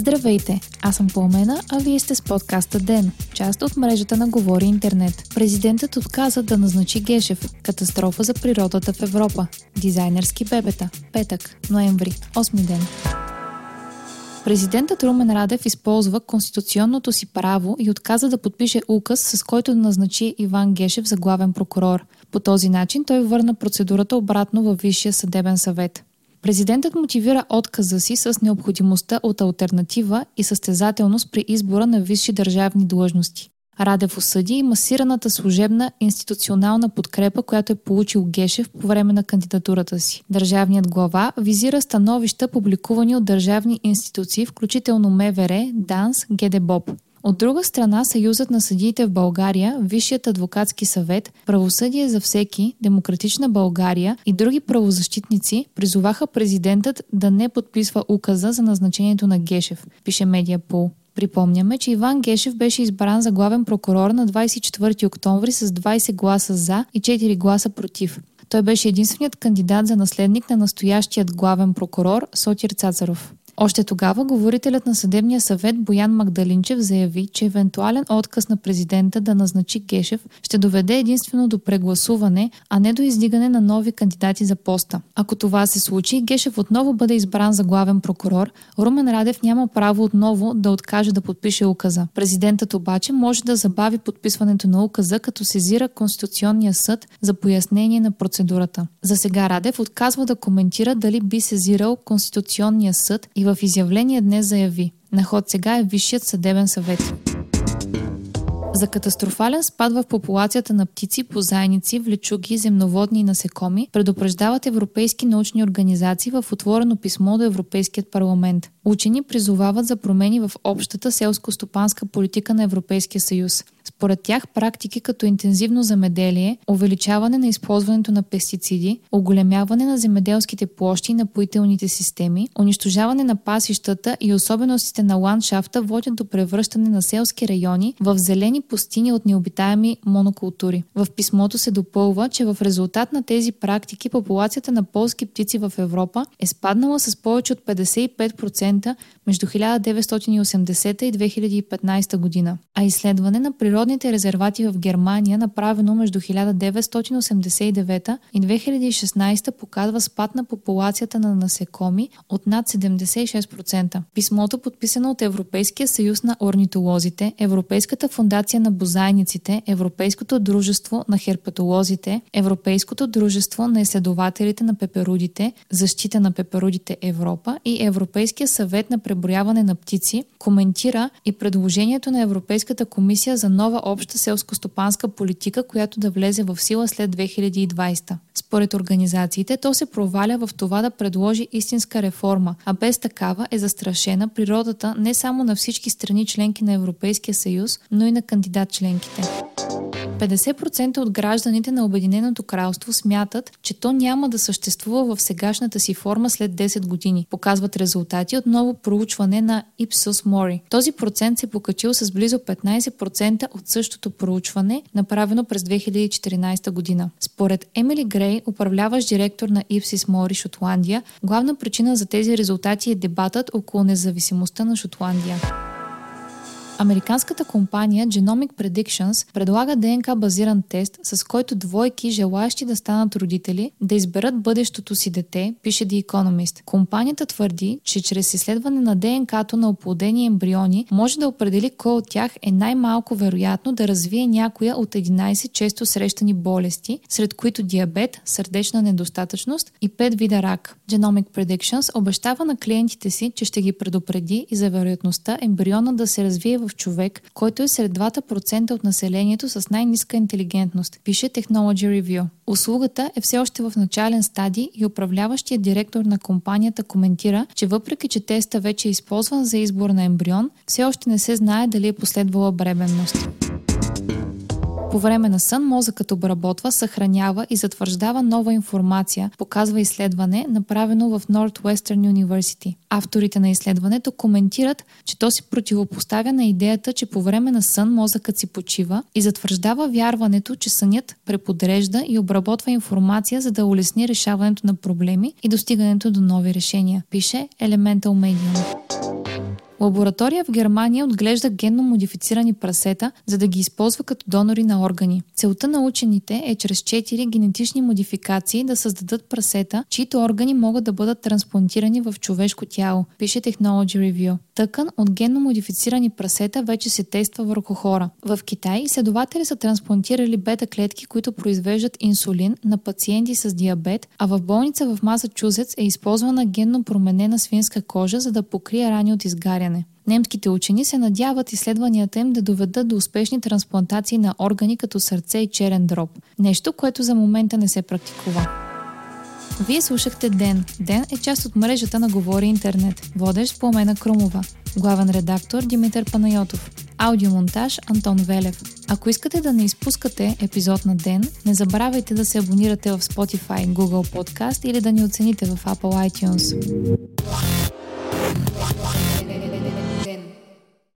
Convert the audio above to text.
Здравейте, аз съм Пламена, а вие сте с подкаста ДЕН, част от мрежата на Говори Интернет. Президентът отказа да назначи Гешев. Катастрофа за природата в Европа. Дизайнерски бебета. Петък, ноември, 8 ден. Президентът Румен Радев използва конституционното си право и отказа да подпише указ, с който да назначи Иван Гешев за главен прокурор. По този начин той върна процедурата обратно във Висшия съдебен съвет. Президентът мотивира отказа си с необходимостта от альтернатива и състезателност при избора на висши държавни длъжности. Радев осъди и масираната служебна институционална подкрепа, която е получил Гешев по време на кандидатурата си. Държавният глава визира становища, публикувани от държавни институции, включително МВР, ДАНС, ГДБОП. От друга страна, Съюзът на съдиите в България, Висшият адвокатски съвет, Правосъдие за всеки, Демократична България и други правозащитници призоваха президентът да не подписва указа за назначението на Гешев, пише Медиапол. Припомняме, че Иван Гешев беше избран за главен прокурор на 24 октомври с 20 гласа за и 4 гласа против. Той беше единственият кандидат за наследник на настоящият главен прокурор Сотир Цацаров. Още тогава говорителят на съдебния съвет Боян Магдалинчев заяви, че евентуален отказ на президента да назначи Гешев ще доведе единствено до прегласуване, а не до издигане на нови кандидати за поста. Ако това се случи, Гешев отново бъде избран за главен прокурор, Румен Радев няма право отново да откаже да подпише указа. Президентът обаче може да забави подписването на указа, като сезира Конституционния съд за пояснение на процедурата. За сега Радев отказва да коментира дали би сезирал Конституционния съд и в изявление днес заяви на ход сега е Висшият съдебен съвет. За катастрофален спад в популацията на птици, позайници, влечуги, земноводни и насекоми предупреждават европейски научни организации в отворено писмо до Европейският парламент. Учени призовават за промени в общата селско-стопанска политика на Европейския съюз. Според тях практики като интензивно замеделие, увеличаване на използването на пестициди, оголемяване на земеделските площи и напоителните системи, унищожаване на пасищата и особеностите на ландшафта водят до превръщане на селски райони в зелени пустини от необитаеми монокултури. В писмото се допълва, че в резултат на тези практики популацията на полски птици в Европа е спаднала с повече от 55% между 1980 и 2015 година, а изследване на природните резервати в Германия, направено между 1989 и 2016 показва спад на популацията на насекоми от над 76%. Писмото, подписано от Европейския съюз на орнитолозите, Европейската фундация на бозайниците, Европейското дружество на херпетолозите, Европейското дружество на изследователите на пеперудите, защита на пеперудите Европа и Европейския съвет на преброяване на птици, коментира и предложението на Европейската комисия за нова обща селско-стопанска политика, която да влезе в сила след 2020. Според организациите, то се проваля в това да предложи истинска реформа, а без такава е застрашена природата не само на всички страни членки на Европейския съюз, но и на кандидат членките. 50% от гражданите на Обединеното кралство смятат, че то няма да съществува в сегашната си форма след 10 години, показват резултати от ново проучване на Ipsos Mori. Този процент се покачил с близо 15% от същото проучване, направено през 2014 година. Според Емили Грей, управляващ директор на Ipsos Mori Шотландия, главна причина за тези резултати е дебатът около независимостта на Шотландия. Американската компания Genomic Predictions предлага ДНК базиран тест, с който двойки, желаящи да станат родители, да изберат бъдещото си дете, пише The Economist. Компанията твърди, че чрез изследване на ДНК-то на оплодени ембриони може да определи кой от тях е най-малко вероятно да развие някоя от 11 често срещани болести, сред които диабет, сърдечна недостатъчност и 5 вида рак. Genomic Predictions обещава на клиентите си, че ще ги предупреди и за вероятността ембриона да се развие в човек, който е сред 2% от населението с най-ниска интелигентност, пише Technology Review. Услугата е все още в начален стадий и управляващият директор на компанията коментира, че въпреки, че теста вече е използван за избор на ембрион, все още не се знае дали е последвала бременност. По време на сън мозъкът обработва, съхранява и затвърждава нова информация, показва изследване, направено в Northwestern University. Авторите на изследването коментират, че то си противопоставя на идеята, че по време на сън мозъкът си почива и затвърждава вярването, че сънят преподрежда и обработва информация, за да улесни решаването на проблеми и достигането до нови решения, пише Elemental Medium. Лаборатория в Германия отглежда генно модифицирани прасета, за да ги използва като донори на органи. Целта на учените е чрез 4 генетични модификации да създадат прасета, чието органи могат да бъдат трансплантирани в човешко тяло, пише Technology Review. Тъкан от генно модифицирани прасета вече се тества върху хора. В Китай изследователи са трансплантирали бета клетки, които произвеждат инсулин на пациенти с диабет, а в болница в Масачузетс е използвана генно променена свинска кожа, за да покрие рани от изгаряне. Немските учени се надяват изследванията им да доведат до успешни трансплантации на органи като сърце и черен дроб. Нещо, което за момента не се практикува. Вие слушахте Ден. Ден е част от мрежата на Говори Интернет. Водещ Пламена Крумова. Главен редактор Димитър Панайотов. Аудиомонтаж Антон Велев. Ако искате да не изпускате епизод на ден, не забравяйте да се абонирате в Spotify, Google Podcast или да ни оцените в Apple iTunes.